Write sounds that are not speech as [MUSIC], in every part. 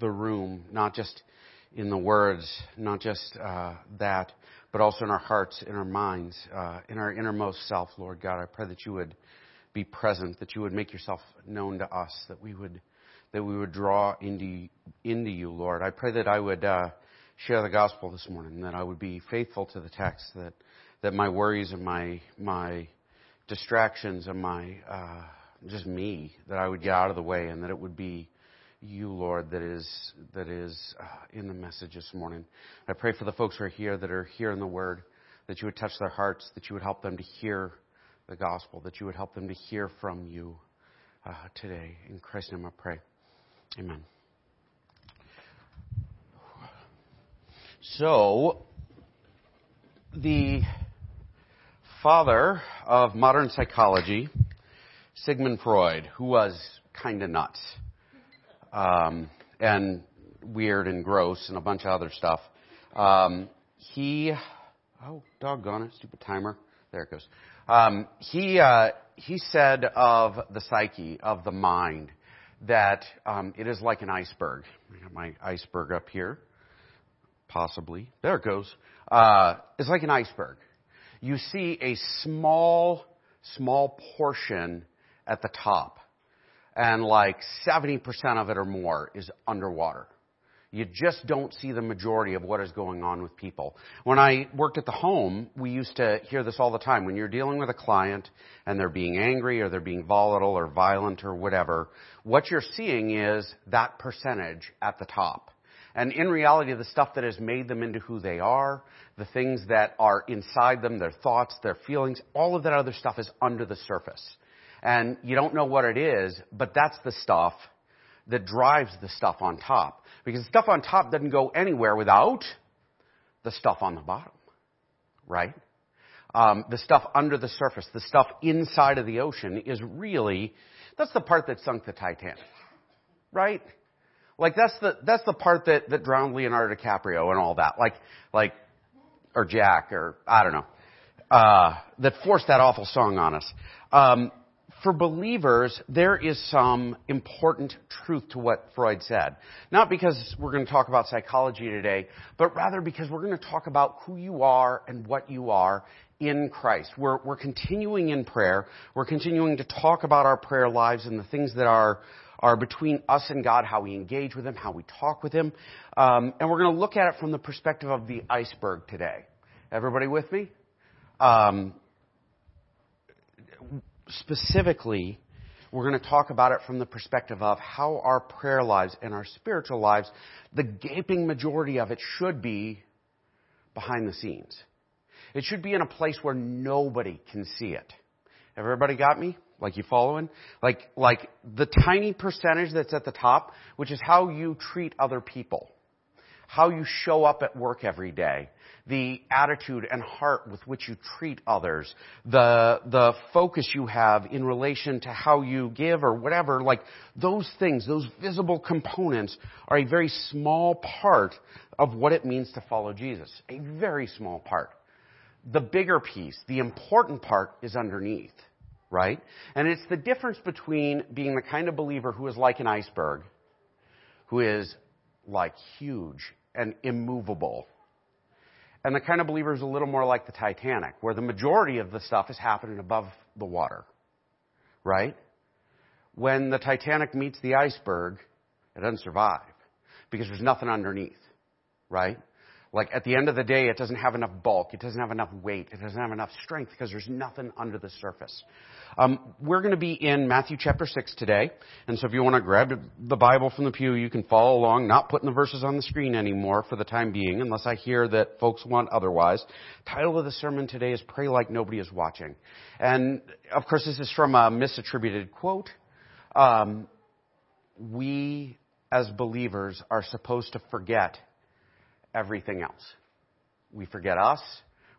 the room, not just in the words, not just uh, that, but also in our hearts, in our minds, uh, in our innermost self, Lord God. I pray that you would be present, that you would make yourself known to us, that we would that we would draw into into you, Lord. I pray that I would uh, share the gospel this morning, that I would be faithful to the text, that that my worries and my my distractions and my uh, just me, that I would get out of the way, and that it would be you, Lord, that is that is uh, in the message this morning. I pray for the folks who are here that are hearing the word, that you would touch their hearts, that you would help them to hear the gospel, that you would help them to hear from you uh, today. In Christ's name, I pray. Amen. So, the father of modern psychology, Sigmund Freud, who was kind of nuts um, and weird and gross and a bunch of other stuff, um, he, oh, doggone it, stupid timer. There it goes. Um, he, uh, he said of the psyche, of the mind, that um, it is like an iceberg. I got my iceberg up here, possibly. There it goes. Uh, it's like an iceberg. You see a small, small portion at the top, and like 70% of it or more is underwater. You just don't see the majority of what is going on with people. When I worked at the home, we used to hear this all the time. When you're dealing with a client and they're being angry or they're being volatile or violent or whatever, what you're seeing is that percentage at the top. And in reality, the stuff that has made them into who they are, the things that are inside them, their thoughts, their feelings, all of that other stuff is under the surface. And you don't know what it is, but that's the stuff that drives the stuff on top. Because the stuff on top doesn't go anywhere without the stuff on the bottom. Right? Um, the stuff under the surface, the stuff inside of the ocean is really, that's the part that sunk the Titanic. Right? Like that's the, that's the part that, that drowned Leonardo DiCaprio and all that. Like, like, or Jack or, I don't know, uh, that forced that awful song on us. Um, for believers, there is some important truth to what Freud said. Not because we're going to talk about psychology today, but rather because we're going to talk about who you are and what you are in Christ. We're, we're continuing in prayer. We're continuing to talk about our prayer lives and the things that are, are between us and God, how we engage with Him, how we talk with Him. Um, and we're going to look at it from the perspective of the iceberg today. Everybody with me? Um, specifically, we're going to talk about it from the perspective of how our prayer lives and our spiritual lives, the gaping majority of it should be behind the scenes. It should be in a place where nobody can see it. Everybody got me? Like you following? Like, like the tiny percentage that's at the top, which is how you treat other people. How you show up at work every day the attitude and heart with which you treat others, the, the focus you have in relation to how you give or whatever, like those things, those visible components are a very small part of what it means to follow Jesus. A very small part. The bigger piece, the important part is underneath, right? And it's the difference between being the kind of believer who is like an iceberg, who is like huge and immovable, and the kind of believer is a little more like the Titanic, where the majority of the stuff is happening above the water. Right? When the Titanic meets the iceberg, it doesn't survive because there's nothing underneath. Right? Like at the end of the day, it doesn't have enough bulk, it doesn't have enough weight, it doesn't have enough strength because there's nothing under the surface. Um, we're going to be in Matthew chapter 6 today. And so if you want to grab the Bible from the pew, you can follow along, not putting the verses on the screen anymore for the time being, unless I hear that folks want otherwise. Title of the sermon today is Pray Like Nobody is Watching. And of course, this is from a misattributed quote. Um, we as believers are supposed to forget everything else. We forget us.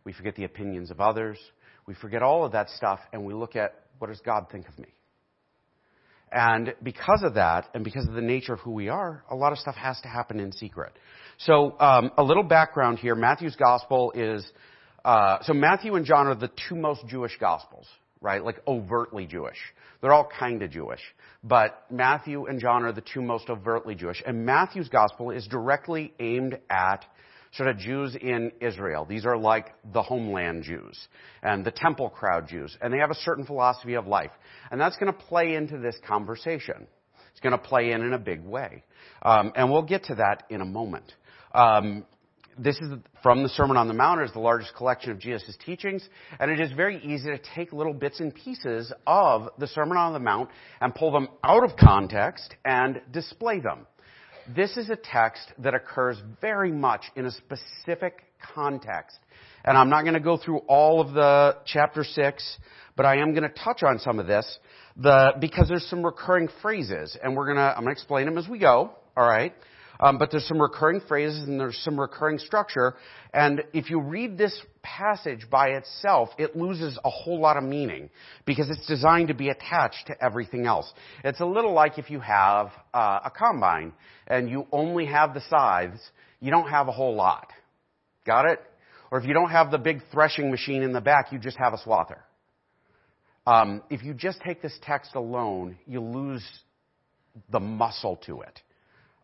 We forget the opinions of others. We forget all of that stuff and we look at what does God think of me? And because of that, and because of the nature of who we are, a lot of stuff has to happen in secret. So, um, a little background here. Matthew's gospel is uh, so Matthew and John are the two most Jewish gospels. Right? Like overtly Jewish. They're all kind of Jewish. But Matthew and John are the two most overtly Jewish. And Matthew's gospel is directly aimed at sort of Jews in Israel. These are like the homeland Jews and the temple crowd Jews. And they have a certain philosophy of life. And that's going to play into this conversation. It's going to play in in a big way. Um, and we'll get to that in a moment. Um, this is from the Sermon on the Mount. It's the largest collection of Jesus' teachings, and it is very easy to take little bits and pieces of the Sermon on the Mount and pull them out of context and display them. This is a text that occurs very much in a specific context. And I'm not going to go through all of the chapter 6, but I am going to touch on some of this the, because there's some recurring phrases, and we're going to, I'm going to explain them as we go, alright? Um, but there's some recurring phrases and there's some recurring structure. And if you read this passage by itself, it loses a whole lot of meaning because it's designed to be attached to everything else. It's a little like if you have uh, a combine and you only have the scythes, you don't have a whole lot. Got it? Or if you don't have the big threshing machine in the back, you just have a swather. Um, if you just take this text alone, you lose the muscle to it.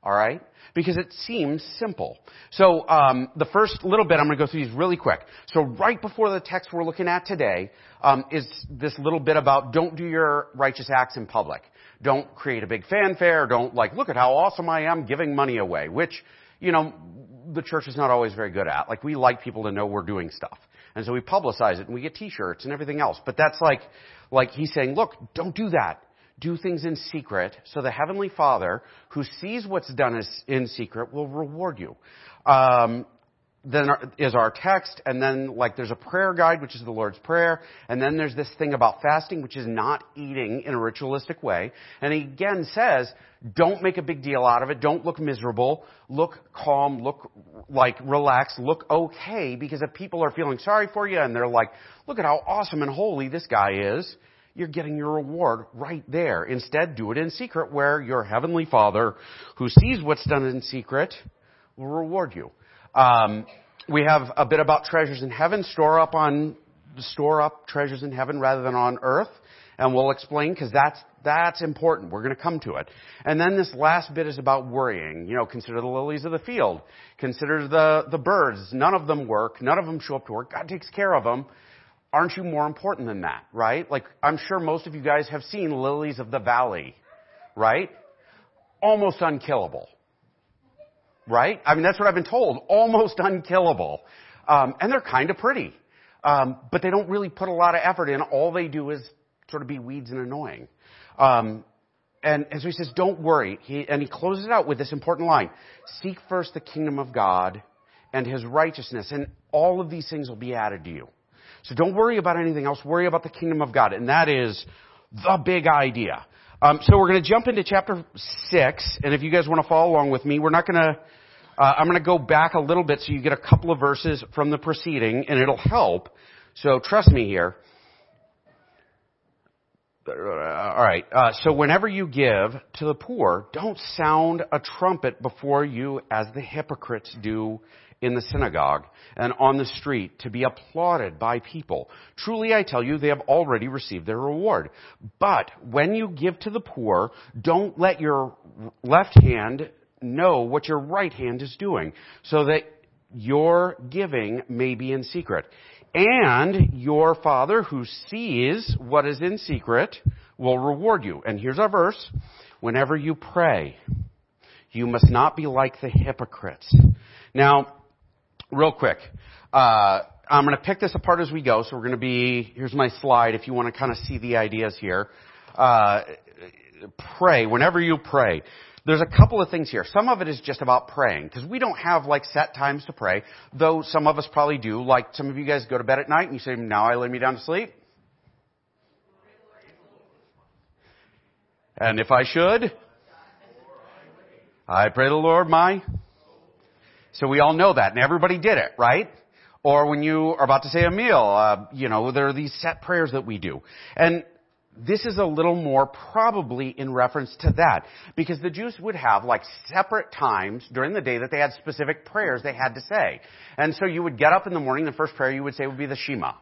All right? Because it seems simple. So um, the first little bit, I'm going to go through these really quick. So right before the text we're looking at today um, is this little bit about don't do your righteous acts in public. Don't create a big fanfare. Don't like look at how awesome I am giving money away, which you know the church is not always very good at. Like we like people to know we're doing stuff, and so we publicize it and we get T-shirts and everything else. But that's like like he's saying, look, don't do that do things in secret, so the Heavenly Father, who sees what's done in secret, will reward you. Um, then is our text, and then like there's a prayer guide, which is the Lord's Prayer, and then there's this thing about fasting, which is not eating in a ritualistic way. And he again says, don't make a big deal out of it, don't look miserable, look calm, look like relaxed, look okay, because if people are feeling sorry for you and they're like, look at how awesome and holy this guy is, you're getting your reward right there. Instead, do it in secret where your heavenly Father, who sees what's done in secret, will reward you. Um, we have a bit about treasures in heaven. Store up on store up treasures in heaven rather than on earth, and we'll explain because that's that's important. We're going to come to it. And then this last bit is about worrying. You know, consider the lilies of the field. Consider the the birds. None of them work. None of them show up to work. God takes care of them aren't you more important than that, right? Like, I'm sure most of you guys have seen lilies of the valley, right? Almost unkillable. Right? I mean, that's what I've been told. Almost unkillable. Um, and they're kind of pretty. Um, but they don't really put a lot of effort in. All they do is sort of be weeds and annoying. Um, and, and so he says, don't worry. He, and he closes it out with this important line. Seek first the kingdom of God and his righteousness, and all of these things will be added to you. So don't worry about anything else. Worry about the kingdom of God. And that is the big idea. Um, so we're going to jump into chapter 6. And if you guys want to follow along with me, we're not going to, uh, I'm going to go back a little bit so you get a couple of verses from the preceding and it'll help. So trust me here. All right. Uh, so whenever you give to the poor, don't sound a trumpet before you as the hypocrites do in the synagogue and on the street to be applauded by people. Truly I tell you, they have already received their reward. But when you give to the poor, don't let your left hand know what your right hand is doing, so that your giving may be in secret. And your Father who sees what is in secret will reward you. And here's our verse. Whenever you pray, you must not be like the hypocrites. Now, real quick. Uh, I'm going to pick this apart as we go. So we're going to be, here's my slide if you want to kind of see the ideas here. Uh, pray, whenever you pray. There's a couple of things here. Some of it is just about praying, because we don't have like set times to pray, though some of us probably do. Like some of you guys go to bed at night and you say, now I lay me down to sleep. And if I should, I pray the Lord my so we all know that, and everybody did it, right? Or when you are about to say a meal, uh, you know, there are these set prayers that we do. And this is a little more probably in reference to that. Because the Jews would have like separate times during the day that they had specific prayers they had to say. And so you would get up in the morning, the first prayer you would say would be the Shema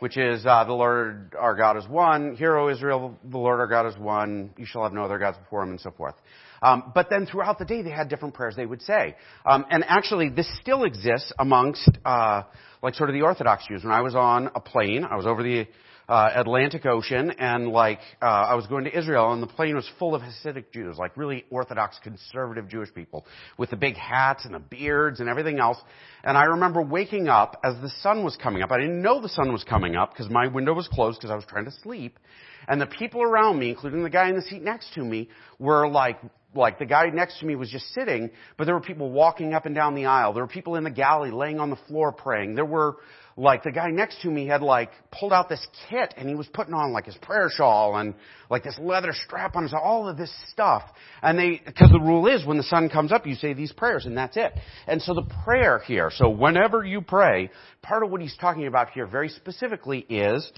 which is uh, the Lord our God is one. Hear, O Israel, the Lord our God is one. You shall have no other gods before him, and so forth. Um, but then throughout the day, they had different prayers they would say. Um, and actually, this still exists amongst uh, like sort of the Orthodox Jews. When I was on a plane, I was over the uh, Atlantic Ocean, and like uh, I was going to Israel, and the plane was full of Hasidic Jews, like really Orthodox, conservative Jewish people, with the big hats and the beards and everything else. And I remember waking up as the sun was coming up. I didn't know the sun was coming up because my window was closed because I was trying to sleep. And the people around me, including the guy in the seat next to me, were like like the guy next to me was just sitting, but there were people walking up and down the aisle. There were people in the galley laying on the floor praying. There were like the guy next to me had like pulled out this kit and he was putting on like his prayer shawl and like this leather strap on his all of this stuff. And they because the rule is when the sun comes up you say these prayers and that's it. And so the prayer here, so whenever you pray, part of what he's talking about here very specifically is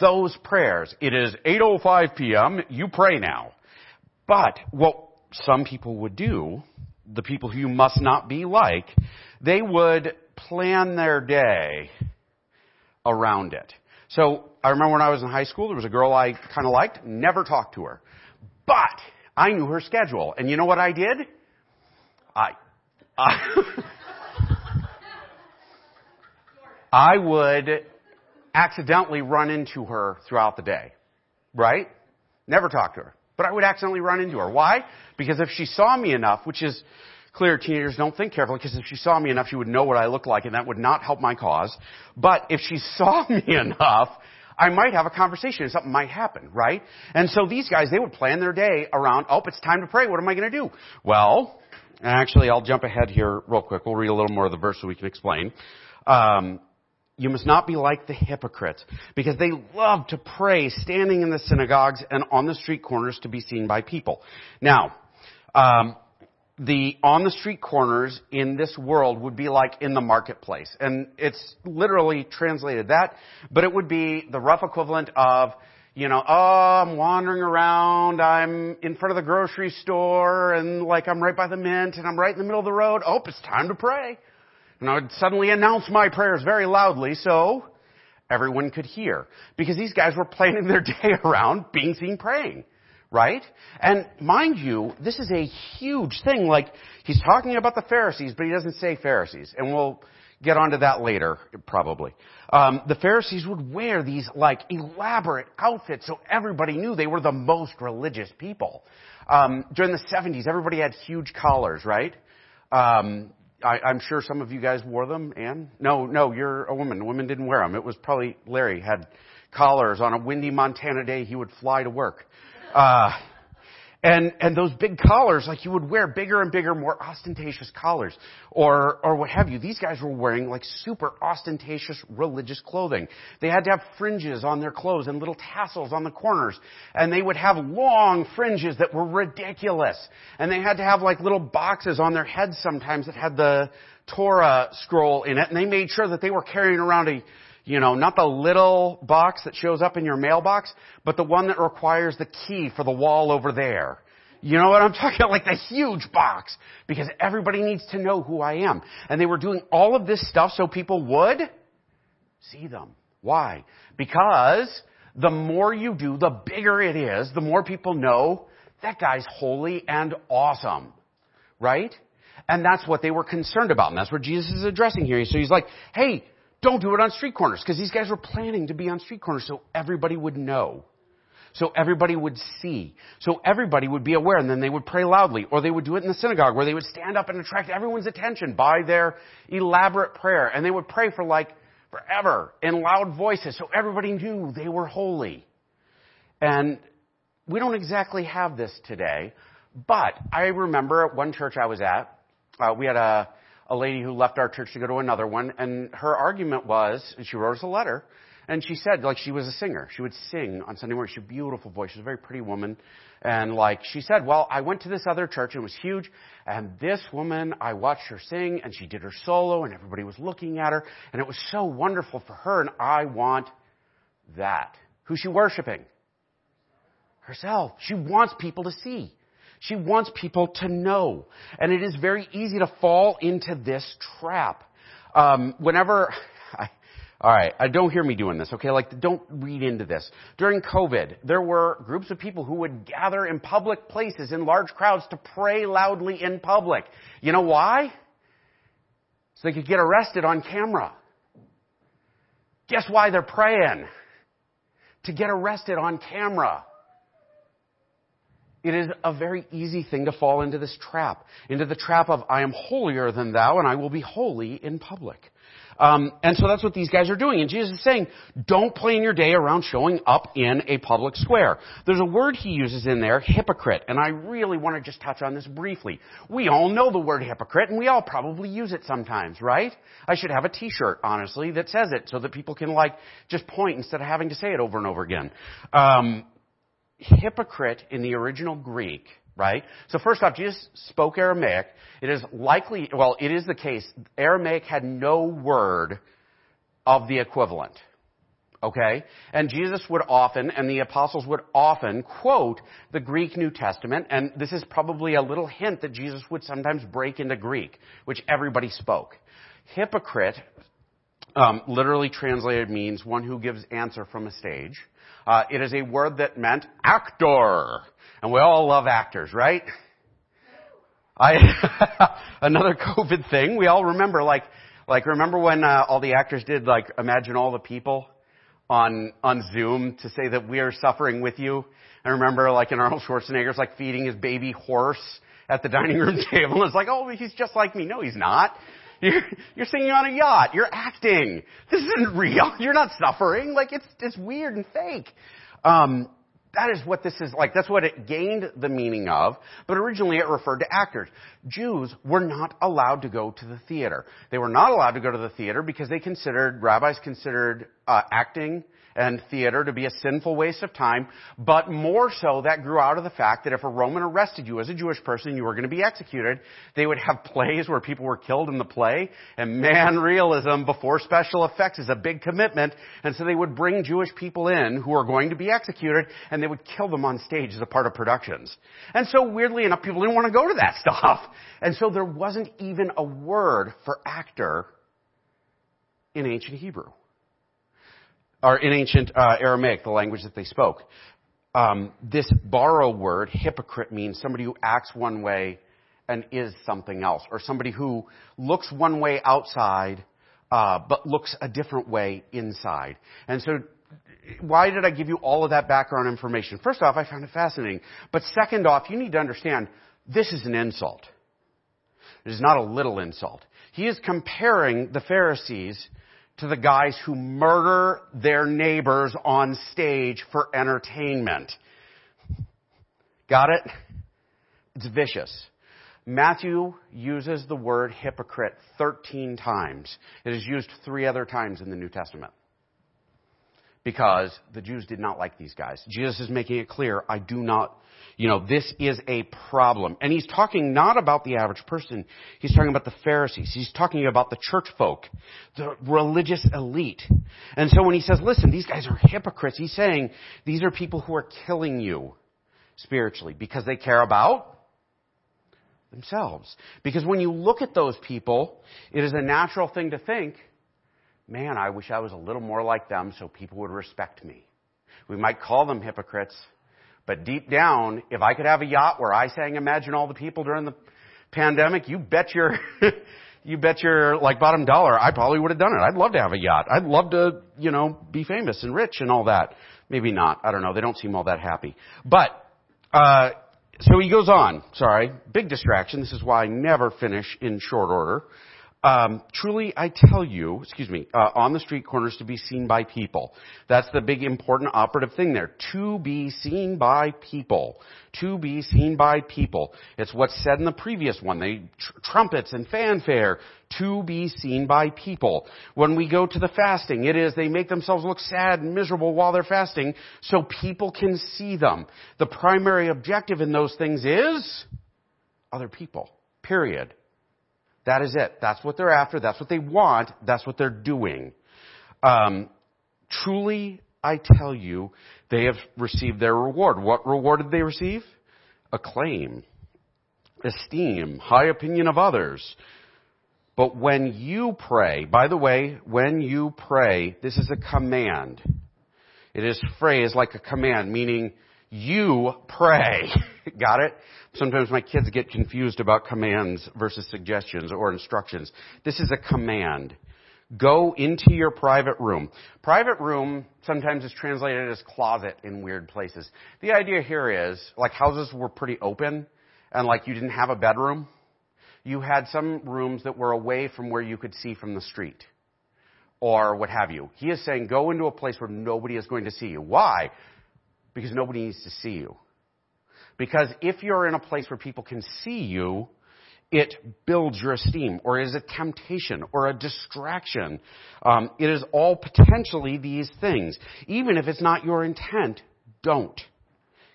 those prayers. It is 8:05 p.m. You pray now. But what some people would do, the people who you must not be like, they would plan their day around it. So I remember when I was in high school, there was a girl I kind of liked, never talked to her. But I knew her schedule. And you know what I did? I, I, [LAUGHS] I would accidentally run into her throughout the day. Right? Never talk to her. But I would accidentally run into her. Why? Because if she saw me enough, which is clear, teenagers don't think carefully, because if she saw me enough, she would know what I looked like, and that would not help my cause. But if she [LAUGHS] saw me enough, I might have a conversation and something might happen, right? And so these guys, they would plan their day around, oh, it's time to pray. What am I going to do? Well, actually, I'll jump ahead here real quick. We'll read a little more of the verse so we can explain. Um, you must not be like the hypocrites, because they love to pray standing in the synagogues and on the street corners to be seen by people. Now, um, the on the street corners in this world would be like in the marketplace. And it's literally translated that, but it would be the rough equivalent of, you know, oh, I'm wandering around, I'm in front of the grocery store, and like I'm right by the mint, and I'm right in the middle of the road. Oh, it's time to pray. And I would suddenly announce my prayers very loudly so everyone could hear. Because these guys were planning their [LAUGHS] day around being seen praying. Right? And mind you, this is a huge thing. Like, he's talking about the Pharisees, but he doesn't say Pharisees. And we'll get onto that later, probably. Um, the Pharisees would wear these, like, elaborate outfits so everybody knew they were the most religious people. Um, during the 70s, everybody had huge collars, right? Um, I, I'm sure some of you guys wore them. Anne? No, no, you're a woman. Women didn't wear them. It was probably Larry had collars on a windy Montana day. He would fly to work. Uh, and, and those big collars, like you would wear bigger and bigger, more ostentatious collars, or, or what have you. These guys were wearing like super ostentatious religious clothing. They had to have fringes on their clothes and little tassels on the corners. And they would have long fringes that were ridiculous. And they had to have like little boxes on their heads sometimes that had the Torah scroll in it. And they made sure that they were carrying around a, you know, not the little box that shows up in your mailbox, but the one that requires the key for the wall over there. You know what I'm [LAUGHS] talking about? Like the huge box. Because everybody needs to know who I am. And they were doing all of this stuff so people would see them. Why? Because the more you do, the bigger it is, the more people know that guy's holy and awesome. Right? And that's what they were concerned about. And that's what Jesus is addressing here. So he's like, hey, don't do it on street corners because these guys were planning to be on street corners so everybody would know. So everybody would see. So everybody would be aware and then they would pray loudly. Or they would do it in the synagogue where they would stand up and attract everyone's attention by their elaborate prayer. And they would pray for like forever in loud voices so everybody knew they were holy. And we don't exactly have this today, but I remember at one church I was at, uh, we had a, a lady who left our church to go to another one, and her argument was, and she wrote us a letter, and she said, like, she was a singer. She would sing on Sunday morning. She had a beautiful voice. She was a very pretty woman. And, like, she said, well, I went to this other church, and it was huge, and this woman, I watched her sing, and she did her solo, and everybody was looking at her, and it was so wonderful for her, and I want that. Who's she worshiping? Herself. She wants people to see. She wants people to know. And it is very easy to fall into this trap. Um, whenever I, All right, uh, don't hear me doing this, okay? Like, don't read into this. During COVID, there were groups of people who would gather in public places in large crowds to pray loudly in public. You know why? So they could get arrested on camera. Guess why they're praying? To get arrested on camera. It is a very easy thing to fall into this trap, into the trap of I am holier than thou and I will be holy in public. Um, and so that's what these guys are doing. And Jesus is saying, don't plan your day around showing up in a public square. There's a word he uses in there, hypocrite, and I really want to just touch on this briefly. We all know the word hypocrite, and we all probably use it sometimes, right? I should have a T-shirt, honestly, that says it, so that people can like just point instead of having to say it over and over again. Um, hypocrite in the original Greek, right? So first off, Jesus spoke Aramaic. It is likely, well, it is the case, Aramaic had no word of the equivalent. Okay? And Jesus would often, and the apostles would often quote the Greek New Testament, and this is probably a little hint that Jesus would sometimes break into Greek, which everybody spoke. Hypocrite, um, literally translated means one who gives answer from a stage. Uh, it is a word that meant actor. And we all love actors, right? I, [LAUGHS] another COVID thing, we all remember like, like remember when uh, all the actors did like imagine all the people on, on Zoom to say that we are suffering with you. I remember like in Arnold Schwarzenegger's like feeding his baby horse at the dining room [LAUGHS] table. It's like, oh, he's just like me. No, he's not. You're, you're singing on a yacht. You're acting. This isn't real. [LAUGHS] You're not suffering. Like it's, it's weird and fake. Um, that is what this is like. That's what it gained the meaning of. But originally it referred to actors. Jews were not allowed to go to the theater. They were not allowed to go to the theater because they considered, rabbis considered uh, acting and theater to be a sinful waste of time, but more so that grew out of the fact that if a Roman arrested you as a Jewish person, you were going to be executed, they would have [LAUGHS] plays where people were killed in the play, and man, realism before special effects is a big commitment, and so they would bring Jewish people in who are going to be executed, and they would kill them on stage as a part of productions. And so weirdly enough, people didn't want to go to that [LAUGHS] stuff. And so there wasn't even a word for actor in ancient Hebrew or in ancient uh, Aramaic, the language that they spoke. Um, this borrow word, hypocrite, means somebody who acts one way and is something else, or somebody who looks one way outside uh, but looks a different way inside. And so, why did I give you all of that background information? First off, I found it fascinating. But second off, you need to understand this is an insult. It is not a little insult. He is comparing the Pharisees to the guys who murder their neighbors on stage for entertainment. Got it? It's vicious. Matthew uses the word hypocrite 13 times. It is used three other times in the New Testament. Because the Jews did not like these guys. Jesus is making it clear, I do not you know, this is a problem. And he's talking not about the average person. He's talking about the Pharisees. He's talking about the church folk, the religious elite. And so when he says, listen, these guys are hypocrites, he's saying these are people who are killing you spiritually because they care about themselves. Because when you look at those people, it is a natural thing to think, man, I wish I was a little more like them so people would respect me. We might call them hypocrites, but deep down, if I could have a yacht where I sang Imagine All the People during the pandemic, you bet your, [LAUGHS] you bet your like bottom dollar, I probably would have done it. I'd love to have a yacht. I'd love to, you know, be famous and rich and all that. Maybe not. I don't know. They don't seem all that happy. But, uh, so he goes on. Sorry. Big distraction. This is why I never finish in short order. Um, truly, I tell you, excuse me, uh, on the street corners to be seen by people. That's the big important operative thing there. To be seen by people. To be seen by people. It's what's said in the previous one. They tr- trumpets and fanfare. To be seen by people. When we go to the fasting, it is they make themselves look sad and miserable while they're fasting, so people can see them. The primary objective in those things is other people. Period. That is it. That's what they're after. That's what they want. That's what they're doing. Um, truly, I tell you, they have received their reward. What reward did they receive? Acclaim, esteem, high opinion of others. But when you pray, by the way, when you pray, this is a command. It is phrased like a command, meaning you pray. [LAUGHS] Got it? Sometimes my kids get confused about commands versus suggestions or instructions. This is a command. Go into your private room. Private room sometimes is translated as closet in weird places. The idea here is, like houses were pretty open and like you didn't have a bedroom. You had some rooms that were away from where you could see from the street or what have you. He is saying go into a place where nobody is going to see you. Why? Because nobody needs to see you. Because if you're in a place where people can see you, it builds your esteem, or is a temptation, or a distraction. Um, it is all potentially these things. Even if it's not your intent, don't.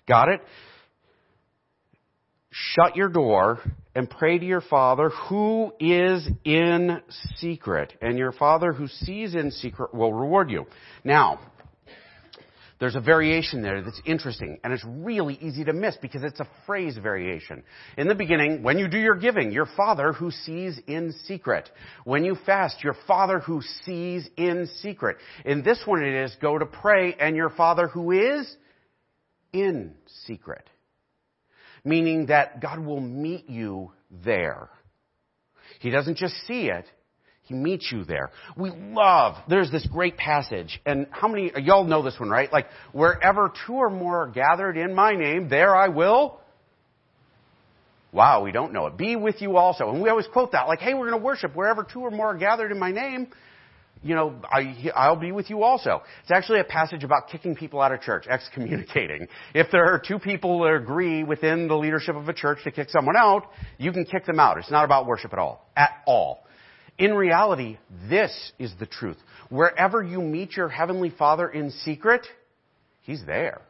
Got it? Shut your door and pray to your Father who is in secret, and your Father who sees in secret will reward you. Now, there's a variation there that's interesting, and it's really easy to miss because it's a phrase variation. In the beginning, when you do your giving, your Father who sees in secret. When you fast, your Father who sees in secret. In this one it is, go to pray, and your Father who is in secret. Meaning that God will meet you there. He doesn't just see it, he meets you there. We love, there's this great passage, and how many, y'all know this one, right? Like, wherever two or more are gathered in my name, there I will. Wow, we don't know it. Be with you also. And we always quote that, like, hey, we're going to worship wherever two or more are gathered in my name. You know, I, I'll be with you also. It's actually a passage about kicking people out of church, excommunicating. If there are two people that agree within the leadership of a church to kick someone out, you can kick them out. It's not about worship at all. At all. In reality, this is the truth. Wherever you meet your Heavenly Father in secret, He's there.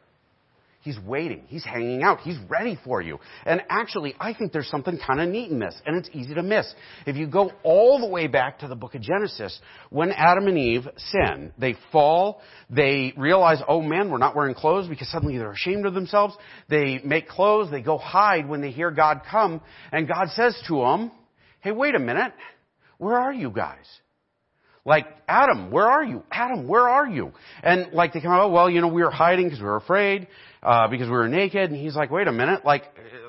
He's waiting. He's hanging out. He's ready for you. And actually, I think there's something kind of neat in this, and it's easy to miss. If you go all the way back to the book of Genesis, when Adam and Eve sin, they fall, they realize, oh man, we're not wearing clothes because suddenly they're ashamed of themselves. They make clothes, they go hide when they hear God come, and God says to them, hey, wait a minute. Where are you guys? Like, Adam, where are you? Adam, where are you? And like they come out, well, you know, we were hiding because we were afraid, uh, because we were naked. And he's like, wait a minute. Like,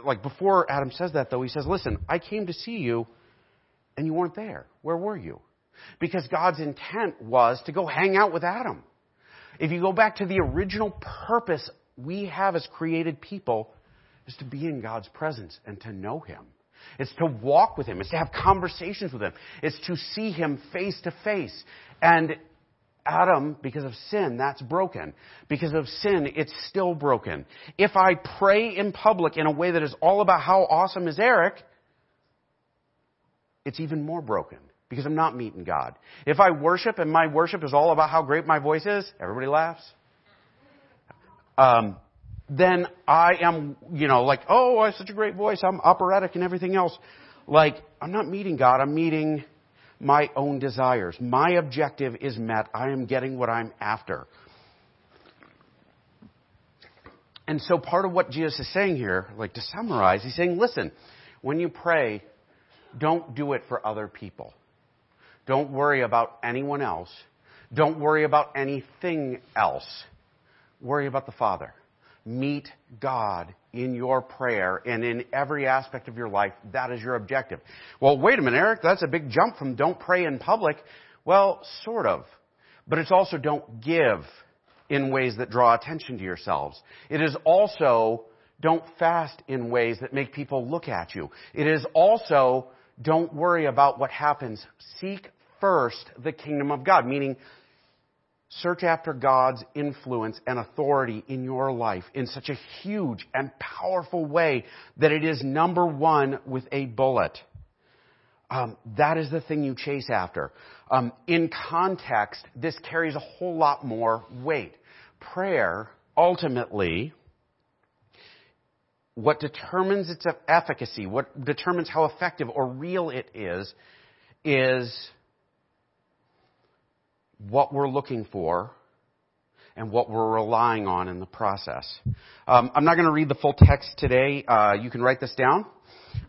like before Adam says that though, he says, listen, I came to see you and you weren't there. Where were you? Because God's intent was to go hang out with Adam. If you go back to the original purpose we have as created people is to be in God's presence and to know Him. It's to walk with Him. It's to have conversations with Him. It's to see Him face to face. And Adam, because of sin, that's broken. Because of sin, it's still broken. If I pray in public in a way that is all about how awesome is Eric, it's even more broken because I'm not meeting God. If I worship and my worship is all about how great my voice is, everybody laughs. Um, then I am, you know, like, oh, I have such a great voice, I'm operatic and everything else. Like, I'm not meeting God, I'm meeting my own desires. My objective is met. I am getting what I'm after. And so part of what Jesus is saying here, like to summarize, he's saying, listen, when you pray, don't do it for other people. Don't worry about anyone else. Don't worry about anything else. Worry about the Father meet God in your prayer and in every aspect of your life. That is your objective. Well, wait a minute, Eric, that's a big jump from don't pray in public. Well, sort of. But it's also don't give in ways that draw attention to yourselves. It is also don't fast in ways that make people look at you. It is also don't worry about what happens. Seek first the kingdom of God, meaning Search after God's influence and authority in your life in such a huge and powerful way that it is number one with a bullet. Um, that is the thing you chase after. Um, in context, this carries a whole lot more weight. Prayer, ultimately, what determines its efficacy, what determines how effective or real it is, is what we're looking for and what we're relying on in the process. Um, I'm not going to read the full text today. Uh, you can write this down.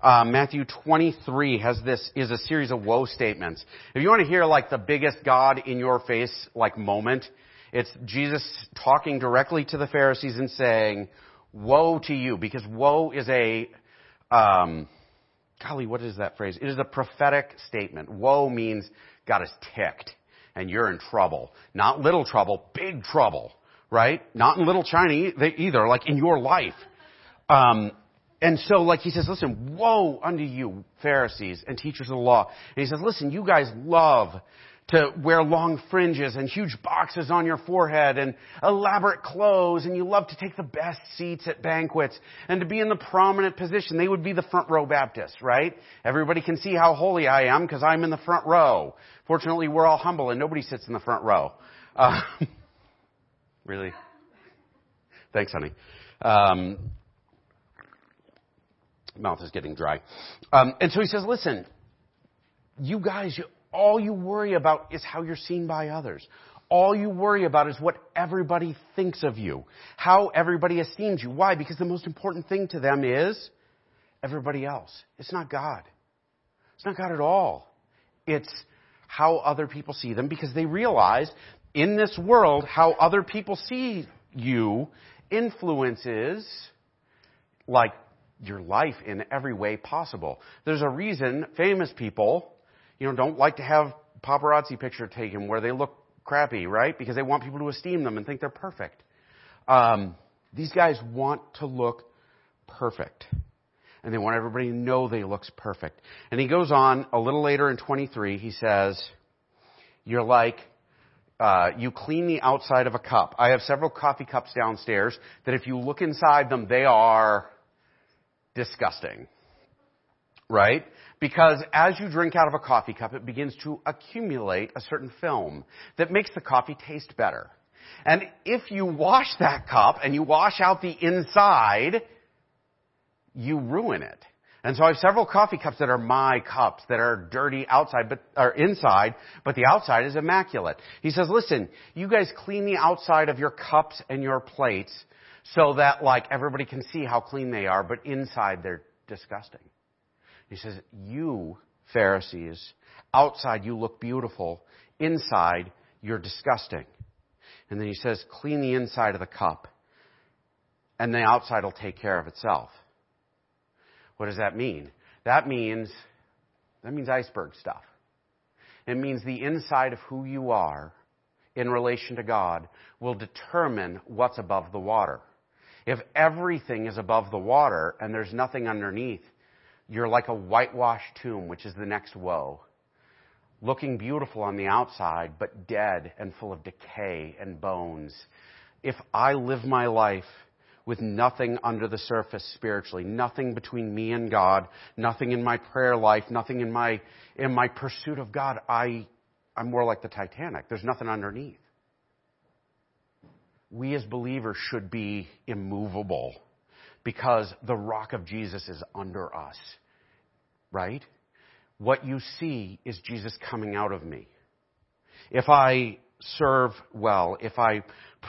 uh, Matthew 23 has this, is a series of woe statements. If you want to hear like the biggest God in your face, like moment, it's Jesus talking directly to the Pharisees and saying, woe to you, because woe is a, um, golly, what is that phrase? It is a prophetic statement. Woe means God is ticked and you're in trouble. Not little trouble, big trouble, right? Not in little China either, like in your life. Um, and so, like he says, listen, woe unto you, Pharisees and teachers of the law. And he says, listen, you guys love to wear long fringes and huge boxes on your forehead and elaborate clothes and you love to take the best seats at banquets and to be in the prominent position. They would be the front row Baptists, right? Everybody can see how holy I am because I'm in the front row. Fortunately, we're all humble and nobody sits in the front row. Uh, [LAUGHS] really? Thanks, honey. Um, mouth is getting dry. Um, and so he says, listen, you guys, all you worry about is how you're seen by others. All you worry about is what everybody thinks of you, how everybody esteems you. Why? Because the most important thing to them is everybody else. It's not God. It's not God at all. It's how other people see them because they realize in this world how other people see you influences like your life in every way possible. There's a reason famous people you know, don't like to have paparazzi picture taken where they look crappy, right? Because they want people to esteem them and think they're perfect. Um, these guys want to look perfect. And they want everybody to know they looks perfect. And he goes on a little later in 23, he says, you're like, uh, you clean the outside of a cup. I have several coffee cups downstairs that if you look inside them, they are disgusting. Right? Because as you drink out of a coffee cup, it begins to accumulate a certain film that makes the coffee taste better. And if you wash that cup and you wash out the inside, you ruin it. And so I have several coffee cups that are my cups that are dirty outside, but, are inside, but the outside is immaculate. He says, listen, you guys clean the outside of your cups and your plates so that like everybody can see how clean they are, but inside they're disgusting. He says, You, Pharisees, outside you look beautiful, inside you're disgusting. And then he says, Clean the inside of the cup, and the outside will take care of itself. What does that mean? That means, that means iceberg stuff. It means the inside of who you are in relation to God will determine what's above the water. If everything is above the water and there's nothing underneath, you're like a whitewashed tomb, which is the next woe. Looking beautiful on the outside, but dead and full of decay and bones. If I live my life with nothing under the surface spiritually, nothing between me and God, nothing in my prayer life, nothing in my, in my pursuit of God, I, I'm more like the Titanic. There's nothing underneath. We as believers should be immovable because the rock of Jesus is under us. Right? What you see is Jesus coming out of me. If I serve well, if I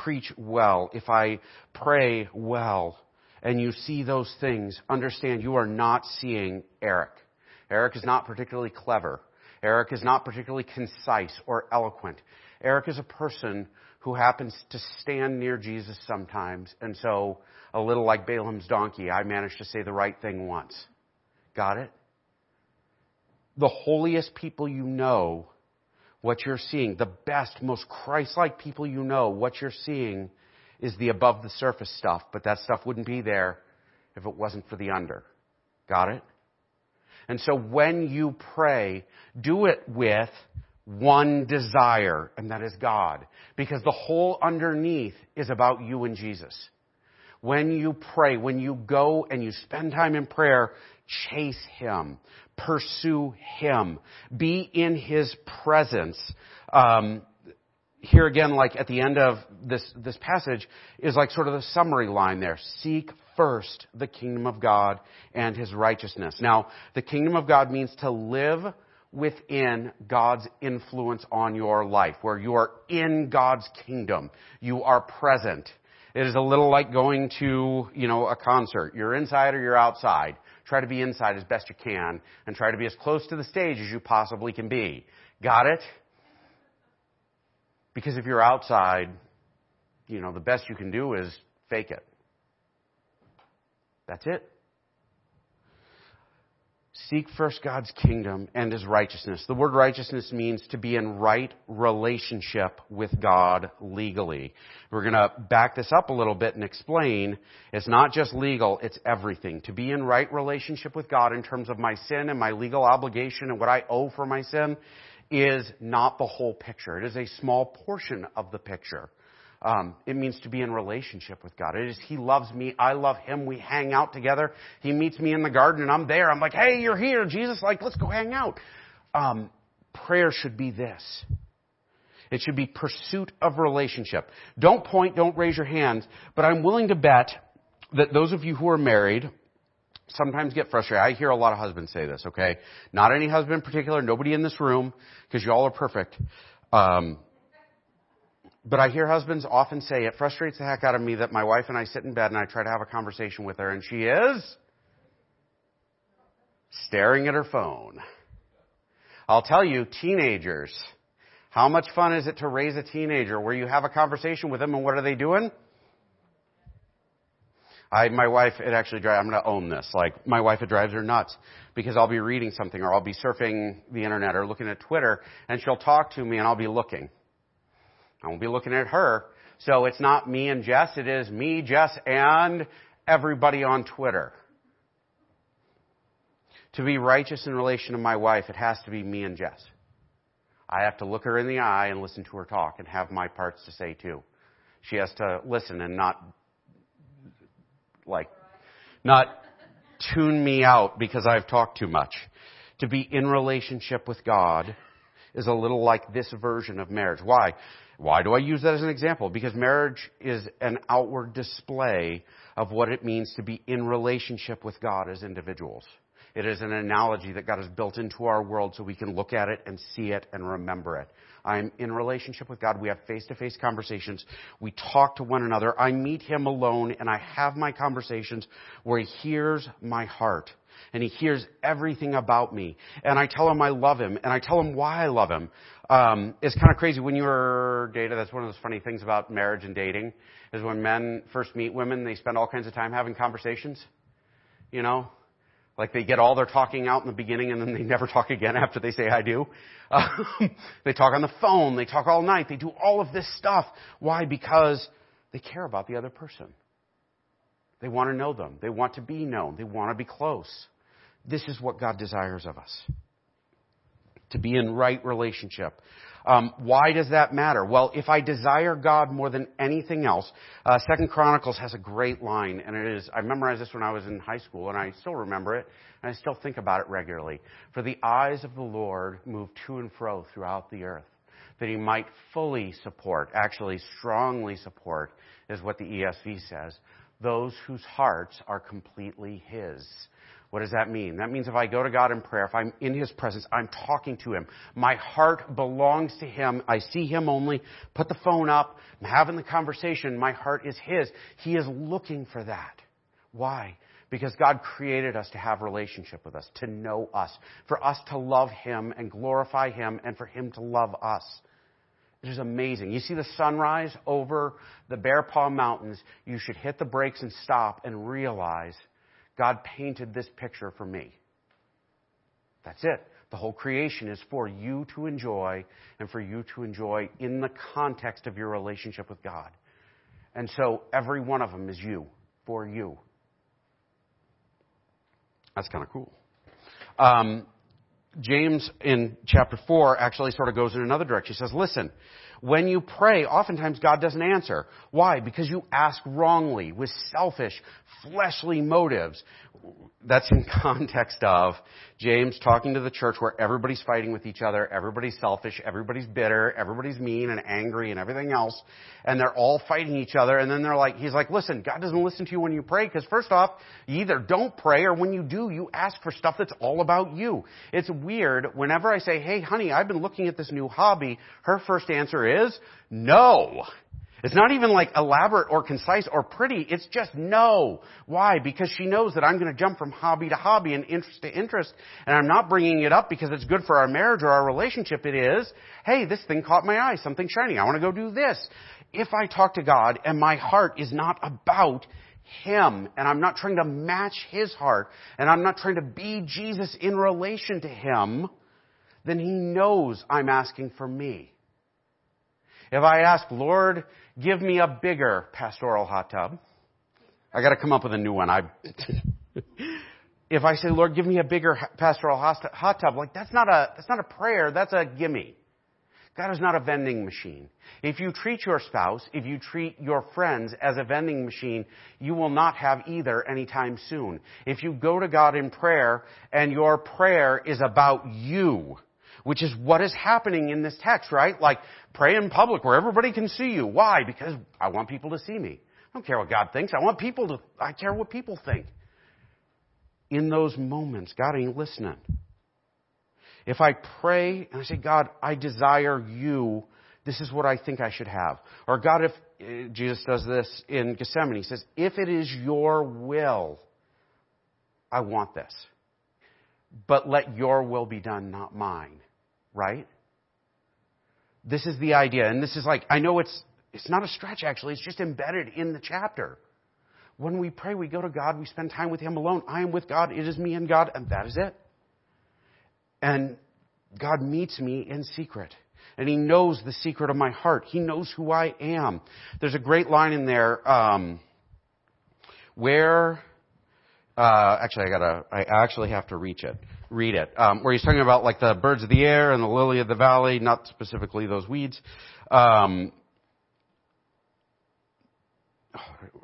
preach well, if I pray well, and you see those things, understand you are not seeing Eric. Eric is not particularly clever. Eric is not particularly concise or eloquent. Eric is a person who happens to stand near Jesus sometimes, and so a little like Balaam's donkey, I managed to say the right thing once. Got it? The holiest people you know, what you're seeing, the best, most Christ-like people you know, what you're seeing is the above the surface stuff, but that stuff wouldn't be there if it wasn't for the under. Got it? And so when you pray, do it with one desire, and that is God. Because the whole underneath is about you and Jesus. When you pray, when you go and you spend time in prayer, chase Him. Pursue Him. Be in His presence. Um, here again, like at the end of this, this passage, is like sort of the summary line there. Seek first the kingdom of God and His righteousness. Now, the kingdom of God means to live within God's influence on your life, where you are in God's kingdom. You are present. It is a little like going to, you know, a concert. You're inside or you're outside. try to be inside as best you can and try to be as close to the stage as you possibly can be. Got it? Because if you're outside, you know, the best you can do is fake it. That's it. Seek first God's kingdom and his righteousness. The word righteousness means to be in right relationship with God legally. We're going to back this up a little bit and explain it's not just legal, it's everything. To be in right relationship with God in terms of my sin and my legal obligation and what I owe for my sin is not the whole picture. It is a small portion of the picture. Um, it means to be in relationship with God. It is He loves me, I love Him. We hang out together. He meets me in the garden, and I'm there. I'm like, "Hey, you're here, Jesus! Like, let's go hang out." Um, prayer should be this. It should be pursuit of relationship. Don't point, don't raise your hands, but I'm willing to bet that those of you who are married sometimes get frustrated. I hear a lot of husbands say this, okay? Not any husband in particular, nobody in this room, because you all are perfect. Um, but I hear husbands often say, it frustrates the heck out of me that my wife and I sit in bed and I try to have a conversation with her and she is staring at her phone. I'll tell you, teenagers, how much fun is it to raise a teenager where you have a conversation with them and what are they doing? I, my wife, it actually drives, I'm to own this. Like, my wife, it drives her nuts because I'll be reading something or I'll be surfing the internet or looking at Twitter and she'll talk to me and I'll be looking. I won't be looking at her. So it's not me and Jess, it is me, Jess, and everybody on Twitter. To be righteous in relation to my wife, it has to be me and Jess. I have to look her in the eye and listen to her talk and have my parts to say too. She has to listen and not, like, not tune me out because I've talked too much. To be in relationship with God is a little like this version of marriage. Why? Why do I use that as an example? Because marriage is an outward display of what it means to be in relationship with God as individuals. It is an analogy that God has built into our world so we can look at it and see it and remember it. I'm in relationship with God. We have face to face conversations. We talk to one another. I meet Him alone and I have my conversations where He hears my heart and He hears everything about me. And I tell Him I love Him and I tell Him why I love Him. Um, it's kind of crazy when you're dated. That's one of those funny things about marriage and dating is when men first meet women, they spend all kinds of time having conversations. You know, like they get all their talking out in the beginning and then they never talk again after they say I do. Um, [LAUGHS] they talk on the phone. They talk all night. They do all of this stuff. Why? Because they care about the other person. They want to know them. They want to be known. They want to be close. This is what God desires of us to be in right relationship. Um, why does that matter? Well, if I desire God more than anything else, uh, Second Chronicles has a great line, and it is I memorized this when I was in high school, and I still remember it, and I still think about it regularly. For the eyes of the Lord move to and fro throughout the earth, that He might fully support, actually strongly support, is what the ESV says, those whose hearts are completely His. What does that mean? That means if I go to God in prayer, if I'm in His presence, I'm talking to Him. My heart belongs to Him. I see Him only. Put the phone up. I'm having the conversation. My heart is His. He is looking for that. Why? Because God created us to have relationship with us, to know us, for us to love Him and glorify Him, and for Him to love us. It is amazing. You see the sunrise over the Bear Paw Mountains. You should hit the brakes and stop and realize God painted this picture for me. That's it. The whole creation is for you to enjoy and for you to enjoy in the context of your relationship with God. And so every one of them is you, for you. That's kind of cool. Um, James in chapter 4 actually sort of goes in another direction. He says, listen, when you pray, oftentimes God doesn't answer. Why? Because you ask wrongly, with selfish, fleshly motives. That's in [LAUGHS] context of James talking to the church where everybody's fighting with each other, everybody's selfish, everybody's bitter, everybody's mean and angry and everything else, and they're all fighting each other, and then they're like, he's like, listen, God doesn't listen to you when you pray, because first off, you either don't pray, or when you do, you ask for stuff that's all about you. It's weird, whenever I say, hey honey, I've been looking at this new hobby, her first answer is, no. It's not even like elaborate or concise or pretty. It's just no. Why? Because she knows that I'm going to jump from hobby to hobby and interest to interest. And I'm not bringing it up because it's good for our marriage or our relationship. It is, hey, this thing caught my eye, something shiny. I want to go do this. If I talk to God and my heart is not about Him and I'm not trying to match His heart and I'm not trying to be Jesus in relation to Him, then He knows I'm asking for me. If I ask, Lord, give me a bigger pastoral hot tub, I gotta come up with a new one. I, [LAUGHS] if I say, Lord, give me a bigger pastoral hot tub, like that's not a, that's not a prayer, that's a gimme. God is not a vending machine. If you treat your spouse, if you treat your friends as a vending machine, you will not have either anytime soon. If you go to God in prayer and your prayer is about you, which is what is happening in this text, right? Like, pray in public where everybody can see you. Why? Because I want people to see me. I don't care what God thinks. I want people to, I care what people think. In those moments, God ain't listening. If I pray and I say, God, I desire you, this is what I think I should have. Or God, if, eh, Jesus does this in Gethsemane, he says, if it is your will, I want this. But let your will be done, not mine right? This is the idea. And this is like, I know it's, it's not a stretch actually, it's just embedded in the chapter. When we pray, we go to God, we spend time with Him alone. I am with God, it is me and God, and that is it. And God meets me in secret. And He knows the secret of my heart. He knows who I am. There's a great line in there, um, where, uh, actually I gotta, I actually have to reach it read it, um, where he's talking about like the birds of the air and the lily of the valley, not specifically those weeds. Um,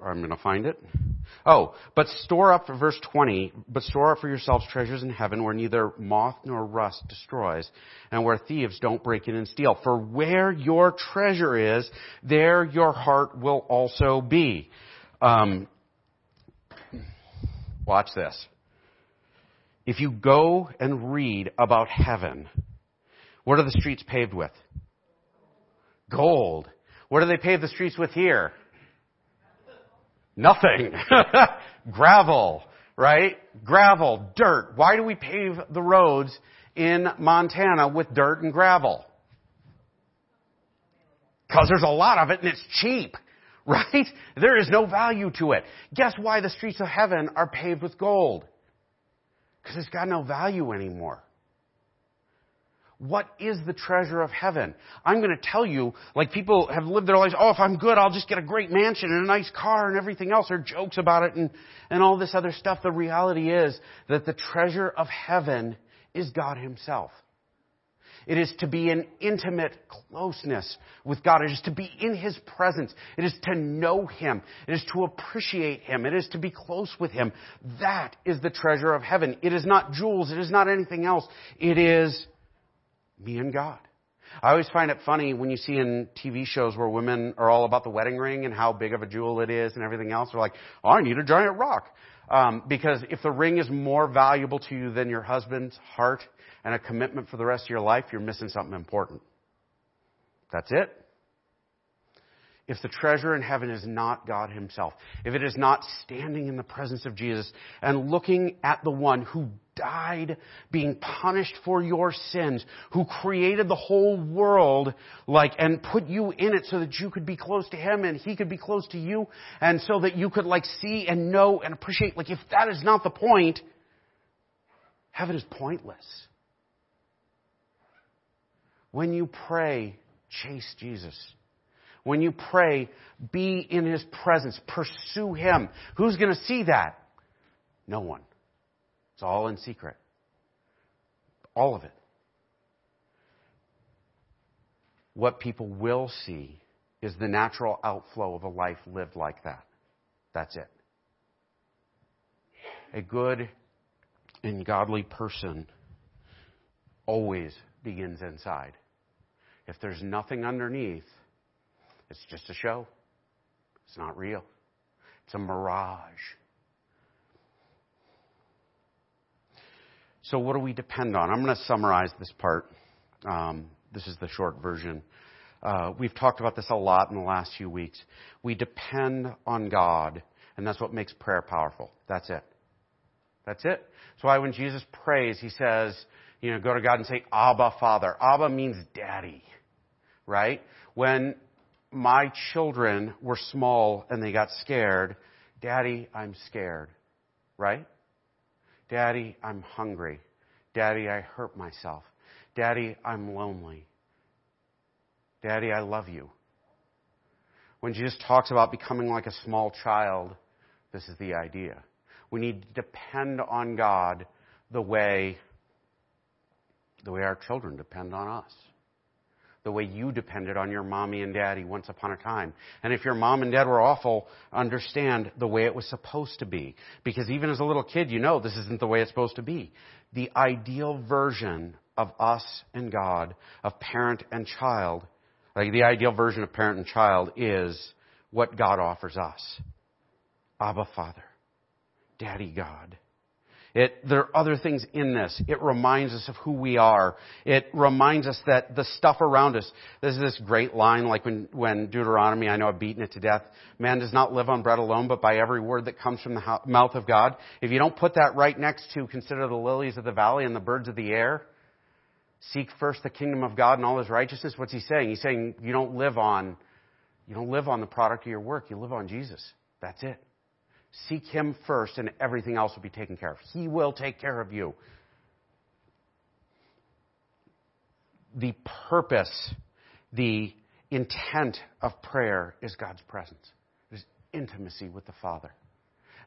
I'm going to find it. Oh, but store up for verse 20, but store up for yourselves treasures in heaven where neither moth nor rust destroys and where thieves don't break in and steal. For where your treasure is, there your heart will also be. Um, watch this. If you go and read about heaven, what are the streets paved with? Gold. What do they pave the streets with here? Nothing. [LAUGHS] Gravel, right? Gravel, dirt. Why do we pave the roads in Montana with dirt and gravel? Because there's a lot of it and it's cheap, [LAUGHS] right? There is no value to it. Guess why the streets of heaven are paved with gold? Because it's got no value anymore. What is the treasure of heaven? I'm going to tell you, like people have lived their lives, oh, if I'm good, I'll just get a great mansion and a nice car and everything else. Are jokes about it and, and all this other stuff. The reality is that the treasure of heaven is God Himself. It is to be in intimate closeness with God. It is to be in His presence. It is to know Him. It is to appreciate Him. It is to be close with Him. That is the treasure of heaven. It is not jewels. It is not anything else. It is me and God. I always find it funny when you see in TV shows where women are all about the wedding ring and how big of a jewel it is and everything else. They're like, I need a giant rock. Um, because if the ring is more valuable to you than your husband's heart and a commitment for the rest of your life, you're missing something important. That's it. If the treasure in heaven is not God Himself, if it is not standing in the presence of Jesus and looking at the one who died being punished for your sins, who created the whole world, like, and put you in it so that you could be close to Him and He could be close to you, and so that you could, like, see and know and appreciate, like, if that is not the point, heaven is pointless. When you pray, chase Jesus. When you pray, be in His presence. Pursue Him. Who's going to see that? No one. It's all in secret. All of it. What people will see is the natural outflow of a life lived like that. That's it. A good and godly person always begins inside. If there's nothing underneath, it's just a show. It's not real. It's a mirage. So, what do we depend on? I'm going to summarize this part. Um, this is the short version. Uh, we've talked about this a lot in the last few weeks. We depend on God, and that's what makes prayer powerful. That's it. That's it. That's why when Jesus prays, he says, you know, go to God and say, Abba, Father. Abba means daddy, right? When my children were small and they got scared, Daddy, I'm scared, right? Daddy, I'm hungry. Daddy, I hurt myself. Daddy, I'm lonely. Daddy, I love you. When Jesus talks about becoming like a small child, this is the idea. We need to depend on God the way the way our children depend on us. The way you depended on your mommy and daddy once upon a time. And if your mom and dad were awful, understand the way it was supposed to be. Because even as a little kid, you know this isn't the way it's supposed to be. The ideal version of us and God, of parent and child, like the ideal version of parent and child is what God offers us. Abba Father. Daddy God. It, there are other things in this. It reminds us of who we are. It reminds us that the stuff around us, there's this great line like when, when Deuteronomy, I know I've beaten it to death, man does not live on bread alone, but by every word that comes from the mouth of God. If you don't put that right next to consider the lilies of the valley and the birds of the air, seek first the kingdom of God and all his righteousness, what's he saying? He's saying you don't live on, you don't live on the product of your work, you live on Jesus. That's it. Seek Him first, and everything else will be taken care of. He will take care of you. The purpose, the intent of prayer is God's presence. It is intimacy with the Father.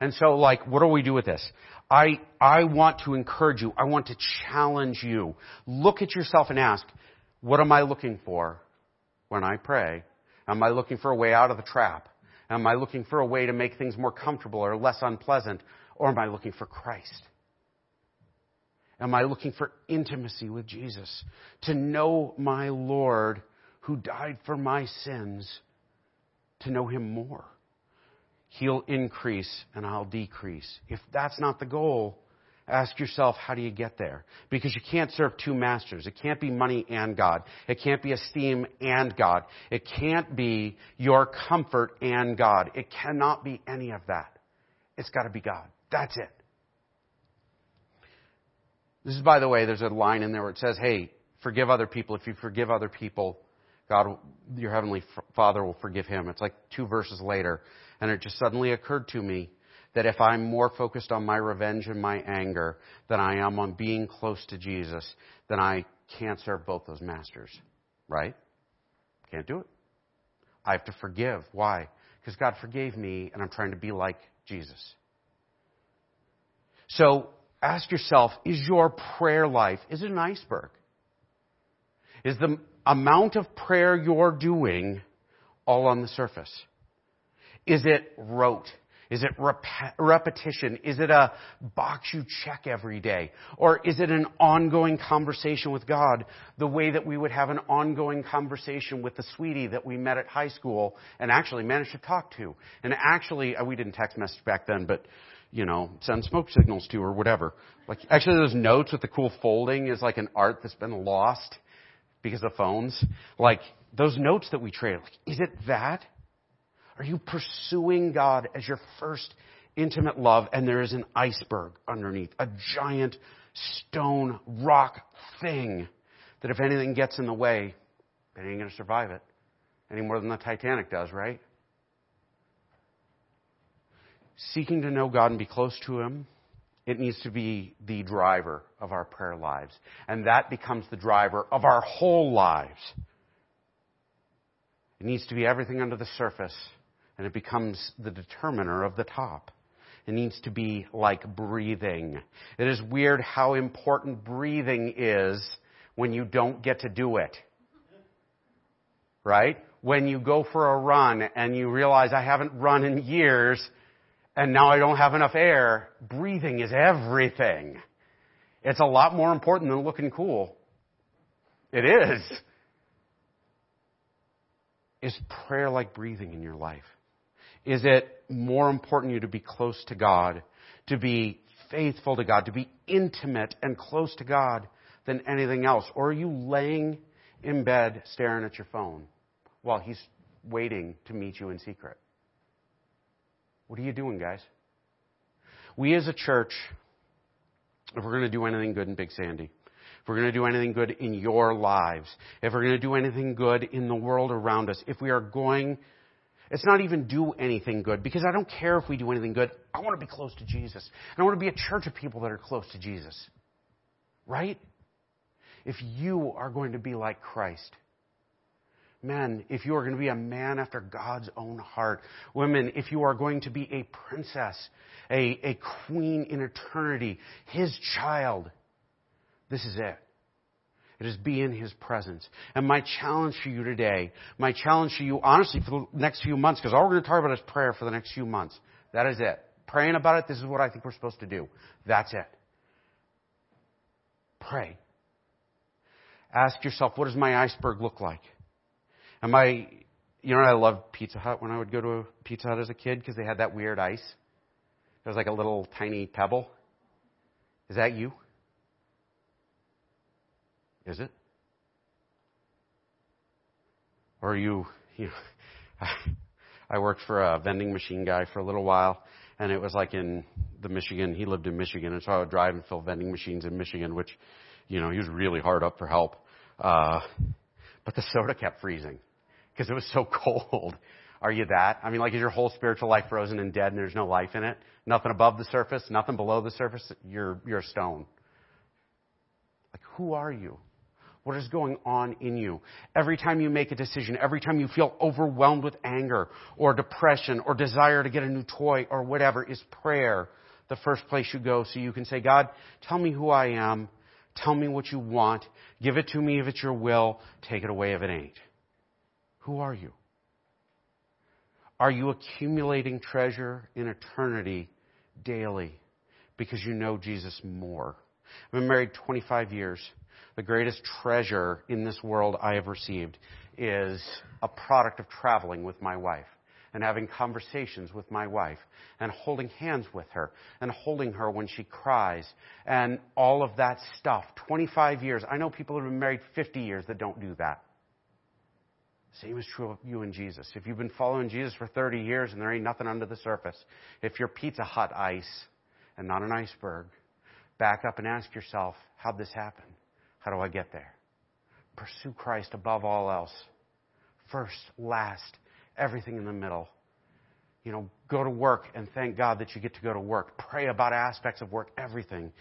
And so, like, what do we do with this? I, I want to encourage you. I want to challenge you. Look at yourself and ask, what am I looking for when I pray? Am I looking for a way out of the trap? Am I looking for a way to make things more comfortable or less unpleasant? Or am I looking for Christ? Am I looking for intimacy with Jesus? To know my Lord who died for my sins, to know him more. He'll increase and I'll decrease. If that's not the goal, ask yourself, how do you get there? Because you can't serve two masters. It can't be money and God. It can't be esteem and God. It can't be your comfort and God. It cannot be any of that. It's got to be God. That's it. This is, by the way, there's a line in there where it says, hey, forgive other people. If you forgive other people, God, your heavenly Father will forgive him. It's like two verses later. And it just suddenly occurred to me that if I'm more focused on my revenge and my anger than I am on being close to Jesus, then I can't serve both those masters. Right? Can't do it. I have to forgive. Why? Because God forgave me and I'm trying to be like Jesus. So ask yourself, is your prayer life, is it an iceberg? Is the amount of prayer you're doing all on the surface? Is it rote? Is it rep- repetition? Is it a box you check every day? Or is it an ongoing conversation with God the way that we would have an ongoing conversation with the sweetie that we met at high school and actually managed to talk to? And actually, uh, we didn't text message back then, but you know, send smoke signals to or whatever. Like, actually those notes with the cool folding is like an art that's been lost because of phones. Like, those notes that we trade, like, is it that? Are you pursuing God as your first intimate love and there is an iceberg underneath, a giant stone rock thing that if anything gets in the way, it ain't going to survive it any more than the Titanic does, right? Seeking to know God and be close to Him, it needs to be the driver of our prayer lives. And that becomes the driver of our whole lives. It needs to be everything under the surface and it becomes the determiner of the top. It needs to be like breathing. It is weird how important breathing is when you don't get to do it. Right? When you go for a run and you realize I haven't run in years and now I don't have enough air, breathing is everything. It's a lot more important than looking cool. It is. Is prayer like breathing in your life? Is it more important you to be close to God, to be faithful to God, to be intimate and close to God than anything else? Or are you laying in bed staring at your phone while he's waiting to meet you in secret? What are you doing, guys? We as a church, if we're going to do anything good in Big Sandy, if we're going to do anything good in your lives, if we're going to do anything good in the world around us, if we are going, it's not even do anything good because I don't care if we do anything good. I want to be close to Jesus. And I want to be a church of people that are close to Jesus. Right? If you are going to be like Christ, Men, if you are going to be a man after God's own heart. Women, if you are going to be a princess, a, a queen in eternity, his child, this is it. It is be in his presence. And my challenge for you today, my challenge for you, honestly, for the next few months, because all we're going to talk about is prayer for the next few months. That is it. Praying about it, this is what I think we're supposed to do. That's it. Pray. Ask yourself, what does my iceberg look like? Am I, you know, I loved Pizza Hut when I would go to Pizza Hut as a kid because they had that weird ice. It was like a little tiny pebble. Is that you? Is it? Or are you, you know, [LAUGHS] I worked for a vending machine guy for a little while, and it was like in the Michigan, he lived in Michigan, and so I would drive and fill vending machines in Michigan, which, you know, he was really hard up for help. Uh, but the soda kept freezing because it was so [LAUGHS] cold. Are you that? I mean, like, is your whole spiritual life frozen and dead and there's no life in it? Nothing above the surface, nothing below the surface? You're, you're a stone. Like, who are you? What is going on in you? Every time you make a decision, every time you feel overwhelmed with anger or depression or desire to get a new toy or whatever, is prayer the first place you go so you can say, God, tell me who I am. Tell me what you want. Give it to me if it's your will. Take it away if it ain't. Who are you? Are you accumulating treasure in eternity daily because you know Jesus more? I've been married 25 years. The greatest treasure in this world I have received is a product of traveling with my wife and having conversations with my wife and holding hands with her and holding her when she cries and all of that stuff. 25 years. I know people who have been married 50 years that don't do that. Same is true of you and Jesus. If you've been following Jesus for 30 years and there ain't nothing under the surface, if you're Pizza Hut ice and not an iceberg, back up and ask yourself, how'd this happen? How do I get there? Pursue Christ above all else. First, last, everything in the middle. You know, go to work and thank God that you get to go to work. Pray about aspects of work, everything.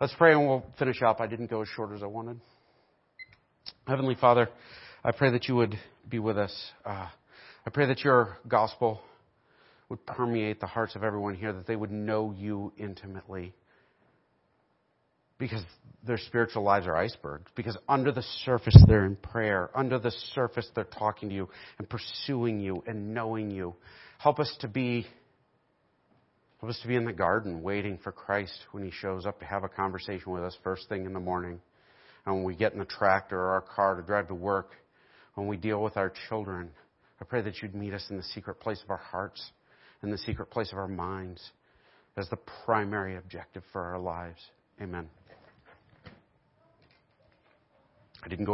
Let's pray and we'll finish up. I didn't go as short as I wanted. Heavenly Father, I pray that you would be with us. Uh, I pray that your gospel would permeate the hearts of everyone here, that they would know you intimately. Because their spiritual lives are icebergs. Because under the surface they're in prayer. Under the surface they're talking to you and pursuing you and knowing you. Help us to be Help us to be in the garden waiting for Christ when He shows up to have a conversation with us first thing in the morning. And when we get in the tractor or our car to drive to work, when we deal with our children. I pray that you'd meet us in the secret place of our hearts, in the secret place of our minds, as the primary objective for our lives. Amen. I didn't go